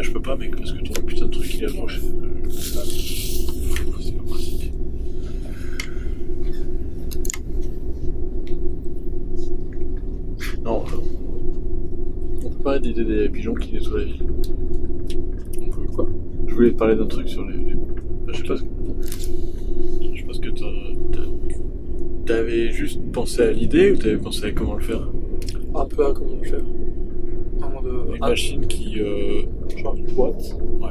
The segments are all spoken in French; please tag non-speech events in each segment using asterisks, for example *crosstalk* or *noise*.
Bah, je peux pas, mec, parce que ton putain de truc il est accroché. Euh, C'est pas pratique. Non, euh, on peut pas d'idée des pigeons qui nettoient la ville. On peut quoi? Je voulais te parler d'un truc sur les. les- bah, je sais pas ce que. Je sais pas ce que T'avais juste pensé à l'idée ou t'avais pensé à comment le faire? Un peu à comment le faire. De. Une ah, machine qui. Euh... une boîte. Ouais.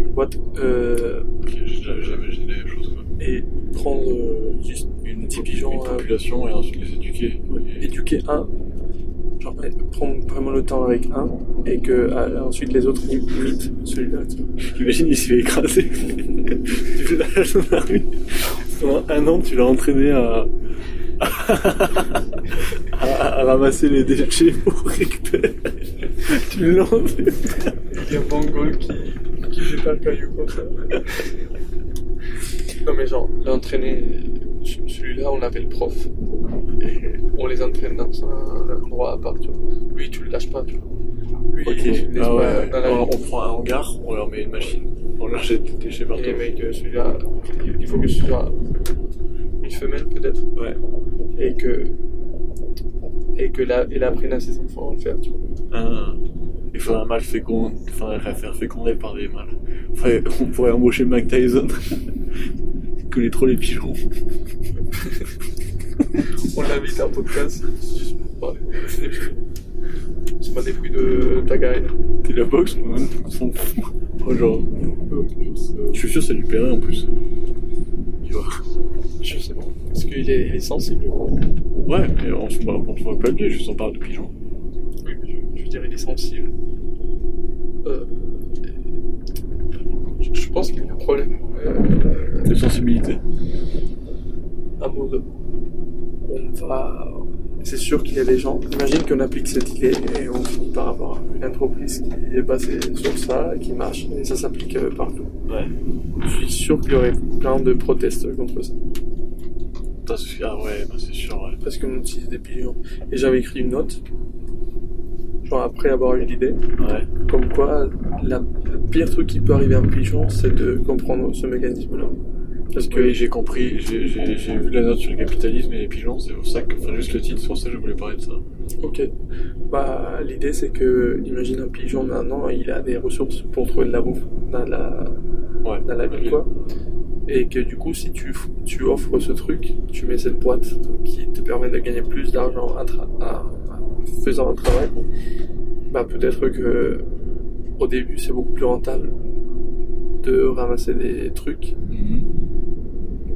Une boîte. Euh, j'ai imaginé la même chose. quoi. et prendre euh, juste Une, petits po- pigeons, une euh, population et ensuite les éduquer. Et- éduquer un. Genre prendre vraiment le temps avec un et que euh, ensuite les autres im- imitent celui-là. *laughs* Imagine, il se fait écraser. *laughs* tu lâches dans la rue. Pendant un an, tu l'as entraîné à... *laughs* à, à ramasser les déchets pour récupérer. Le. Il y a un mongol qui, qui jette un caillou comme ça. non mais genre, l'entraîner, celui-là on l'appelle prof. Et on les entraîne dans un endroit à part, tu vois. Lui tu le lâches pas, tu vois. Lui, Ok, il ah dans la on, on prend un hangar, on leur met une machine. On leur jette des déchets partout. Et mec, euh, celui-là, il- il faut que ce soit une femelle peut-être. Ouais. Et que. Et que là, il apprenne à ses enfants à le faire, tu vois. Un- faudrait un mâle fécond, il faudrait la faire féconder par des mâles. Faudrait- on pourrait embaucher Mike Tyson. *laughs* il connaît trop les pigeons. *laughs* On l'invite à un podcast juste pour parler des fruits. C'est pas des fruits de Tagari. T'es la boxe, on s'en fout. Oh, genre, je suis sûr que ça lui plairait en plus. Tu vois. Je sais pas. Parce qu'il est, il est sensible. Ouais, mais on se voit, on se voit pas le biais, juste on parle de pigeons. Oui, mais je, je veux dire, il est sensible. Problème. Euh, De sensibilité. On va. C'est sûr qu'il y a des gens. Imagine qu'on applique cette idée et on finit par avoir une entreprise qui est basée sur ça, qui marche, et ça s'applique euh, partout. Ouais. Je suis sûr qu'il y aurait plein de protestes contre ça. Parce que- Ah ouais, bah c'est sûr, ouais. Parce qu'on utilise des pigeons. Et j'avais écrit une note, après avoir eu l'idée, Ouais. comme quoi la, le pire truc qui peut arriver à un pigeon, c'est de comprendre ce mécanisme-là. Parce que Oui, j'ai compris, j'ai vu la note sur le capitalisme et les pigeons, c'est pour ça que, enfin juste le titre, c'est pour ça que je voulais parler de ça. Ok. Bah, l'idée c'est que, imagine un pigeon maintenant, il a des ressources pour trouver de la bouffe dans la, Ouais. dans la ville, quoi. Et que du coup, si tu, tu offres ce truc, tu mets cette boîte qui te permet de gagner plus d'argent en, tra- en- en faisant un travail, bah peut-être que au début c'est beaucoup plus rentable de ramasser des trucs,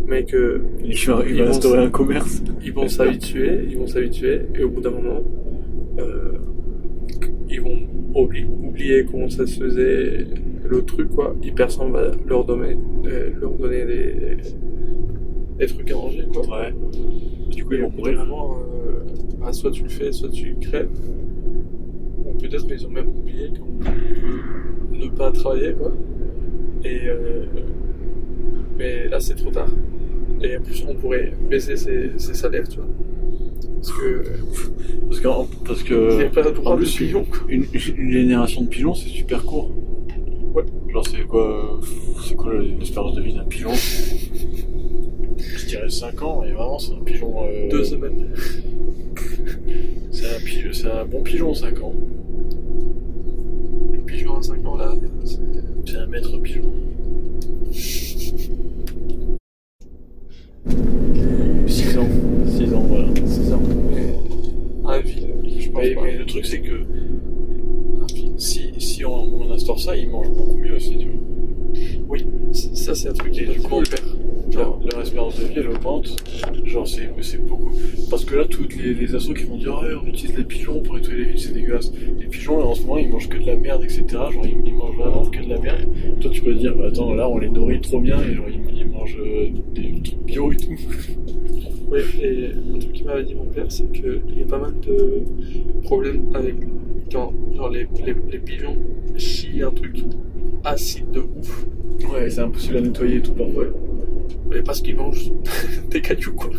mais que Il va, il Ils vont instaurer un commerce. ils vont s'habituer, ils vont s'habituer, et au bout d'un moment, euh, ils vont oubli- oublier comment ça se faisait le truc, quoi. Et personne va leur donner, euh, leur donner des, des trucs à manger, quoi. Ouais. Du coup, ils vont mourir. moment, euh, bah, soit tu le fais, soit tu crèves. Ou peut-être qu'ils ont même oublié qu'on peut ne pas travailler, quoi. Et, euh, mais là, c'est trop tard. Et en plus, on pourrait baisser ses, ses salaires, tu vois. Parce que Parce que, parce a pas droit en de plus, pigeon, une, une génération de pigeons, c'est super court. Ouais. Genre, c'est quoi, euh, c'est quoi l'espérance de vie d'un pigeon? Je dirais 5 ans, et vraiment, c'est un pigeon. euh, Deux semaines. C'est un, pigeon, c'est un bon pigeon, 5 ans. Le pigeon à 5 ans, là, c'est... Un maître pigeon. 6 ans. 6 ans, voilà. 6 ans. Mais en ville, je pense Mais, pas. mais le truc, c'est que si, si on, on instaure ça, ils mangent beaucoup mieux aussi, tu vois. Oui, ça, c'est un truc qui est du coup, leur espérance de vie, elle augmente. Genre, c'est c'est beaucoup. Parce que là, toutes les, les assos qui vont dire, ouais, on utilise les pigeons pour nettoyer les villes, c'est dégueulasse. Les pigeons, là, en ce moment, ils mangent que de la merde, etc. Genre, ils, ils mangent vraiment que de la merde. Toi, tu peux te dire, bah attends, là, on les nourrit trop bien, et genre, ils, ils mangent euh, des trucs bio et tout. *laughs* Oui, et un truc qui m'avait dit mon père, c'est qu'il y a pas mal de problèmes avec quand genre les, les, les pigeons chient un truc acide de ouf. Ouais, c'est impossible à nettoyer et tout, parfois. Mais parce qu'ils mangent *laughs* des cailloux, quoi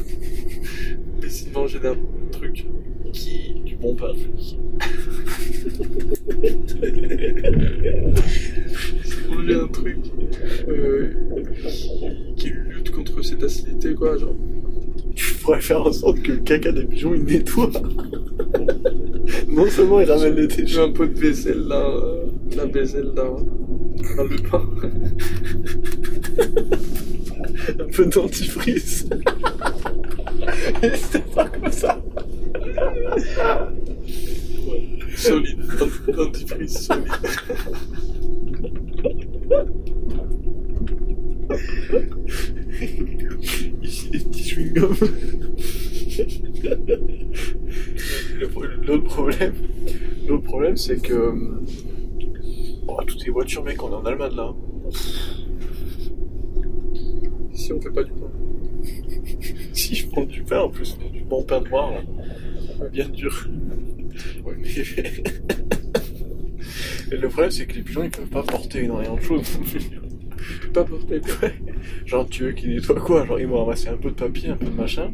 essayer de manger d'un truc qui du bon pain c'est *laughs* manger un truc euh, qui, lutte contre cette acidité quoi genre. Tu pourrais faire en sorte que le caca des pigeons il nettoie. Non seulement il ramène les déchets. j'ai un peu de vaisselle là euh, la vaisselle là dans le pain. *laughs* Un peu dentifrice *laughs* C'était pas comme ça. Solide, dentifrice solide. Ici, des petits chewing-gums. L'autre problème, l'autre problème, c'est que oh, toutes les voitures, mec, on est en Allemagne là. Si on fait pas du pain. Si je prends du pain en plus, du bon pain noir là, bien dur. Ouais, mais- Et le problème, c'est que les pigeons, ils peuvent pas porter énormément de choses. *laughs* Pas porter. Genre, tu veux qu'ils nettoient quoi? Genre, ils vont ramasser un peu de papier, un peu de machin.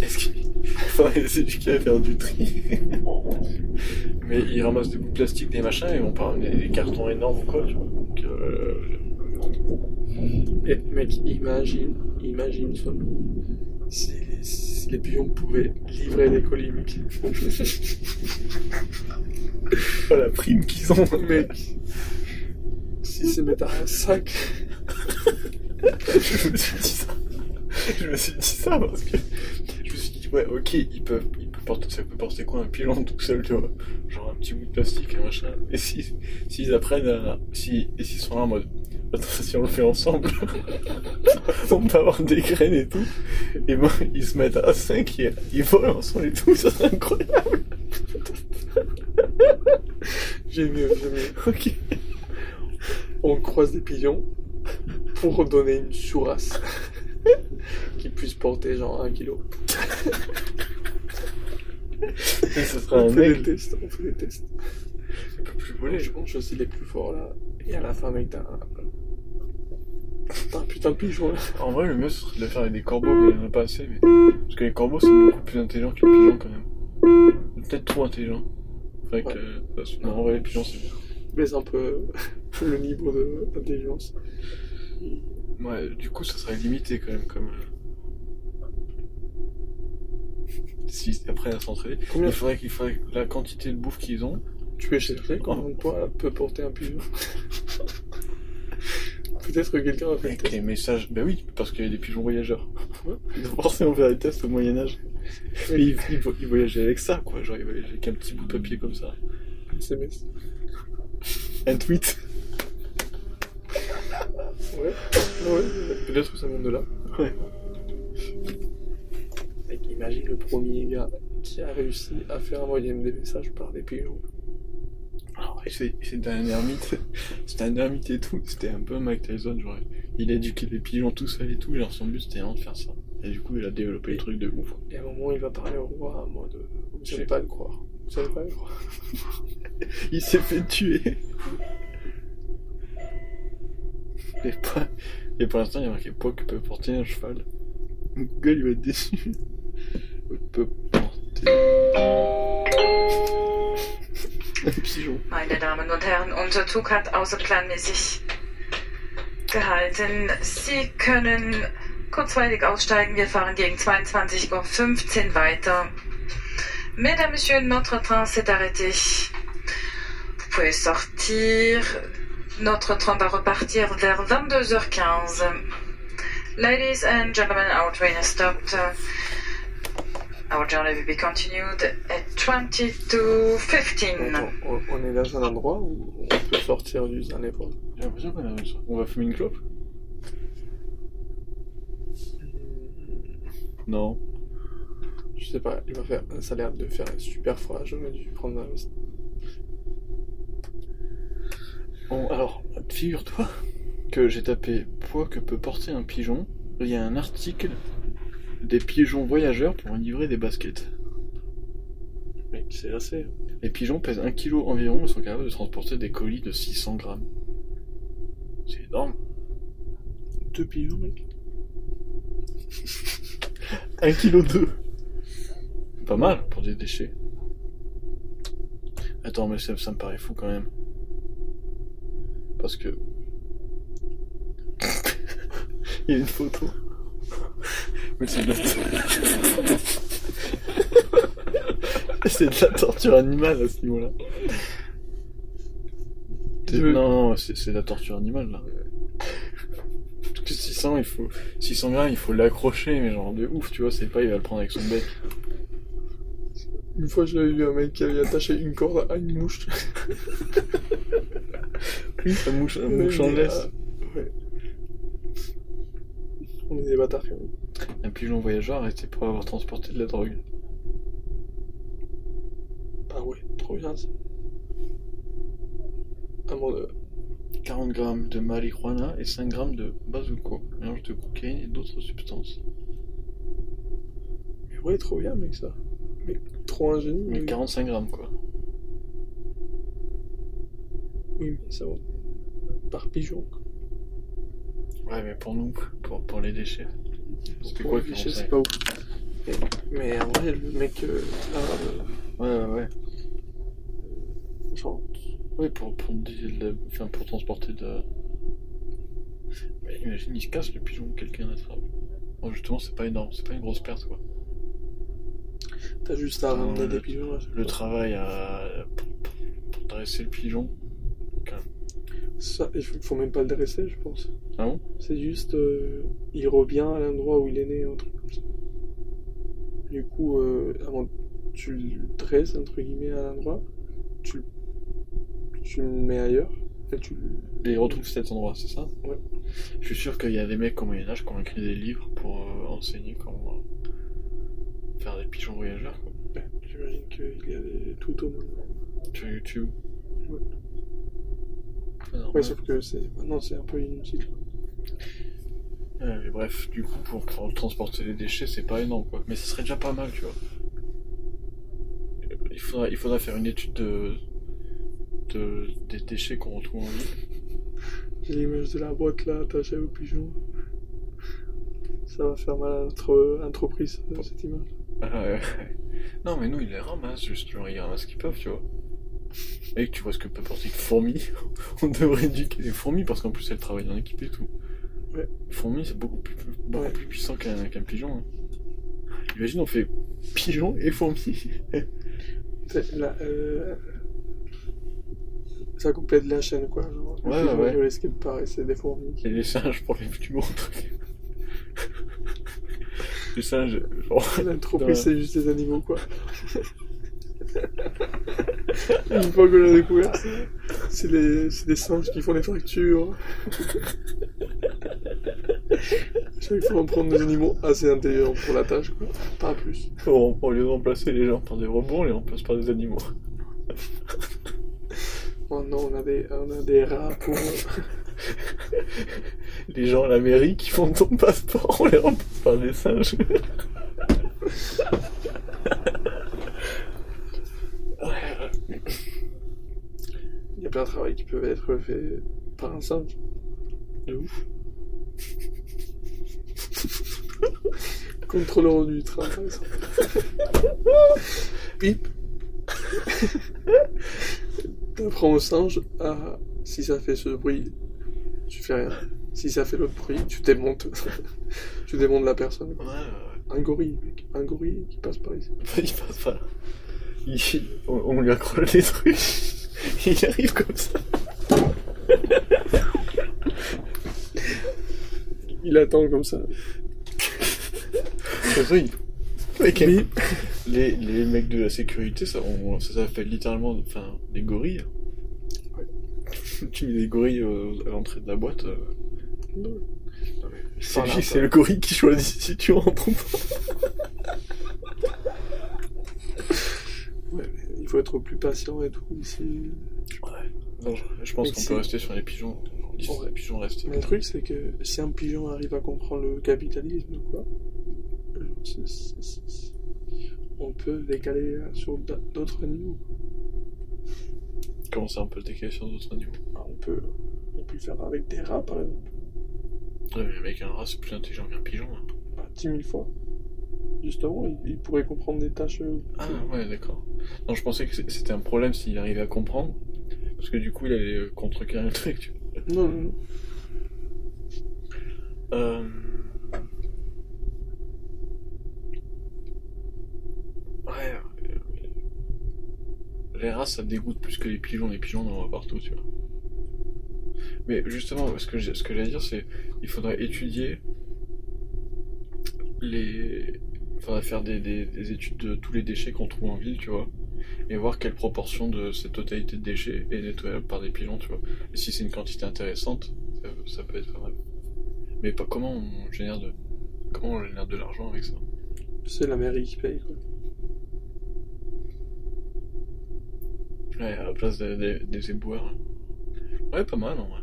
Est-ce qu'il faut *laughs* qui va faire du tri Mais ils ramassent des bouts de plastique, des machins, et ils vont pas ramener des cartons énormes ou quoi, tu vois. Donc, euh, Et mec, imagine, imagine seulement si les, si les pigeons pouvaient livrer colis, mec. *laughs* pas la prime qu'ils ont. *laughs* mec, si c'est mettre un sac, je me suis dit ça. Je me suis dit ça parce que je me suis dit, ouais, ok, ils peuvent, ils porter, ça peut porter quoi un pigeon tout seul, tu vois Genre un petit bout de plastique, un machin. Et si, s'ils apprennent à. Si, et s'ils sont là en mode, attends, si on le fait ensemble, *laughs* on peut avoir des graines et tout, et ben ils se mettent à 5 et ils volent ensemble et tout, *laughs* ça serait incroyable. *laughs* j'ai mieux, j'ai mieux. Ok. On croise des pigeons pour donner une sourasse qui puisse porter genre un kilo. Et ce sera On un fait des mec tests, on fait des tests. qui peut plus voler. Je pense aussi les plus forts là. Et à la fin, mec, t'as un, t'as un putain de pigeon là. En vrai, le mieux, ce serait de le faire avec des corbeaux, mais il n'y en a pas assez. Mais... Parce que les corbeaux, c'est beaucoup plus intelligent que les pigeons, quand même. Peut-être trop intelligent. Fait que, Ouais. euh, parce que- non, en vrai, les pigeons, c'est bien. Baisse un peu *laughs* le niveau de- d'intelligence. Ouais, du coup, ça serait limité, quand même, comme... euh, Si après à Combien il faudrait qu'il faudrait que la quantité de bouffe qu'ils ont. tu peux chercher combien de poids peut porter un pigeon *laughs* Peut-être que quelqu'un a fait le Avec test. les messages. Bah oui, parce qu'il y a des pigeons voyageurs. Ouais. *laughs* Ils ont forcément fait des tests au Moyen-Âge. *laughs* Mais ils, ils vo- ils voyageaient avec ça, quoi. Genre, ils voyageaient avec un petit bout de papier comme ça. SMS. Un tweet. Ouais, ouais, peut-être que ça vient de là. Ouais. Imagine le premier gars qui a réussi à faire envoyer des messages par des pigeons. Alors, et c'est- c'était un ermite, c'était un ermite et tout, c'était un peu Mike Tyson, genre, il a éduqué les pigeons tout seul et tout, genre son but c'était vraiment de faire ça. Et du coup, il a développé le truc de ouf. Et à un moment, il va parler au roi en mode Vous Je savez pas le croire. Vous savez pas le croire. *laughs* Il s'est fait tuer. Et, pas... et pour l'instant, il y a marqué que peut porter un cheval. Google, il va être déçu. Meine Damen und Herren, unser Zug hat außerplanmäßig gehalten. Sie können kurzweilig aussteigen. Wir fahren gegen 22.15 Uhr weiter. Mesdames, Messieurs, notre train s'est arrêté. Vous pouvez sortir. Notre train va repartir vers 22h15. Ladies and gentlemen, our train has stopped. Our journey will be continued at 20 to 15. Attends, on, on est dans un endroit où on peut sortir du Zanépa. J'ai l'impression qu'on réussi. On va fumer une clope Non. Je sais pas, il va faire, ça a l'air de faire super froid. J'aurais dû prendre ma veste. Bon, alors, figure-toi que j'ai tapé poids que peut porter un pigeon. Il y a un article des pigeons voyageurs pour livrer des baskets. Mec, c'est assez. Les pigeons pèsent 1 kg environ et sont capables de transporter des colis de 600 grammes. C'est énorme. Deux pigeons, mec. 1 kg 2 Pas mal pour des déchets. Attends, mais ça, ça me paraît fou quand même. Parce que. *laughs* Il y a une photo. C'est de la... c'est de la torture animale à ce niveau-là. Veux- Non, c'est de la torture animale là. Parce que 600, il faut... 600 grammes, il faut l'accrocher, mais genre de ouf, tu vois, c'est pas, il va le prendre avec son bec. Une fois, j'avais vu un mec qui avait attaché une corde à une mouche. Oui, la mouche, la mouche en laisse. ouais. On est des bâtards quand même. Pigeon voyageur arrêté pour avoir transporté de la drogue. Ah ouais, trop bien ça. Ah mon dieu. 40 grammes de marijuana et 5 grammes de bazuco, mélange de cocaïne et d'autres substances. Mais ouais, trop bien, mec, ça. Mais trop un génie. Mais mais- 45 grammes quoi. Oui, mais ça va. Par pigeon. quoi. Ouais, mais pour nous, pour, pour les déchets. C'était Pour quoi le conseil c'est pas ouf. Mais, mais en vrai, le mec, euh, là, euh, Ouais, ouais, ouais. genre, Oui, pour, pour, enfin, pour transporter de. Mais imagine, il se casse le pigeon, quelqu'un l'attrape. Bon, justement, c'est pas énorme, c'est pas une grosse perte quoi. t'as juste à ramener des pigeons. là, Le travail à. pour, pour- pour dresser le pigeon. Ça, il faut, même pas le dresser, je pense. Ah bon? C'est juste, euh, il revient à l'endroit où il est né, un truc comme ça. Du coup, euh, avant, tu le dresses, entre guillemets, à l'endroit, tu, le- tu le mets ailleurs, et tu le- Et il retrouve cet endroit, c'est ça? Ouais. Je suis sûr qu'il y a des mecs au Moyen-Âge qui ont écrit des livres pour euh, enseigner comment faire des pigeons voyageurs quoi. Ouais, J'imagine qu'il y a des tutos maintenant. sur YouTube. Ouais. Ouais, sauf que c'est, maintenant c'est un peu inutile. Ouais, mais bref, du coup, pour, pour transporter les déchets, c'est pas énorme, quoi. Mais ce serait déjà pas mal, tu vois. Il faudra, il faudra faire une étude de, de- des déchets qu'on retrouve en ville. J'ai l'image de la boîte là attachée au pigeon. Ça va faire mal à notre entreprise, euh, cette image. Ah, ouais, ouais. Non, mais nous, ils les ramassent, juste, genre, ils ramassent ce qu'ils peuvent, tu vois. Et tu vois ce que peut porter une fourmi. *laughs* On devrait éduquer les fourmis, parce qu'en plus, elles travaillent en équipe et tout. Ouais. Les fourmis, c'est beaucoup plus, beaucoup Ouais. plus puissant qu'un qu'un pigeon. hein. Imagine, on fait pigeon et fourmi. *laughs* Euh, Ça complète la chaîne quoi. Genre, Ouais, pigeon ouais. qui paraît, c'est des fourmis. Et les singes pour les plus gros trucs. les singes, genre. *laughs* L'entreprise Ouais. c'est juste des animaux quoi. Une fois qu'on l'a découvert, c'est les, c'est des singes qui font les factures. Chaque fois on prend des animaux assez intelligents pour la tâche quoi. Pas plus. Au au lieu de remplacer les gens par des robots, on les remplace par des animaux. Oh non, on a des, on a des rats pour. Les gens à la mairie qui font ton passeport, on les remplace par des singes. A plein de travail qui peuvent être faits par un singe. De ouf. *laughs* Contrôleur du train, par *laughs* exemple. Bip. T'apprends au singe à si ça fait ce bruit, tu fais rien. Si ça fait l'autre bruit, tu démontes. *laughs* tu démontes la personne. Ouais, ouais, Un gorille, mec. Un gorille qui passe par ici. Il passe pas là. Il- on, on lui accroche des trucs. Il arrive comme ça. Il attend comme ça. C'est ça, il- Mec, Oui. les, les mecs de la sécurité, ça, on- ça s'appelle littéralement enfin, des gorilles. tu mets des gorilles euh, à l'entrée de la boîte. euh, c'est lui, c'est le gorille qui choisit si tu rentres ou pas. Ouais, mais il faut être plus patient et tout ici. Non, je, je pense qu'on peut rester sur les pigeons. Ouais. les restent. Le truc, c'est que si un pigeon arrive à comprendre le capitalisme, quoi, on peut décaler sur d'autres animaux. Comment ça, on peut le décaler sur d'autres animaux? Ah, On peut, on peut le faire avec des rats, par exemple, Ouais, mais avec un rat, c'est plus intelligent qu'un pigeon. hein. bah, 10 000 fois. Justement, il, il pourrait comprendre des tâches. euh, Ah, ouais, d'accord. Non, je pensais que c'était un problème s'il arrivait à comprendre. Parce que du coup, il allait contrecarrer le truc. Tu vois. Non, non, non. Euh... Ouais. Euh, les rats, ça dégoûte plus que les pigeons. Les pigeons, on en voit partout, tu vois. Mais justement, ce que j'allais ce que dire, c'est il faudrait étudier les, il faudrait faire des, des- des études de tous les déchets qu'on trouve en ville, tu vois. Et voir quelle proportion de cette totalité de déchets est nettoyable par des pigeons, tu vois. Et si c'est une quantité intéressante, ça, ça peut être pas mal. Mais pas comment on génère de. Comment on génère de l'argent avec ça? C'est la mairie qui paye, quoi. Ouais, à la place des, des, des éboueurs. Ouais, pas mal en vrai.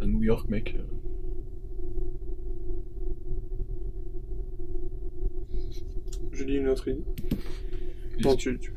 À New York, mec. euh, Je dis une autre idée. Non, tu, tu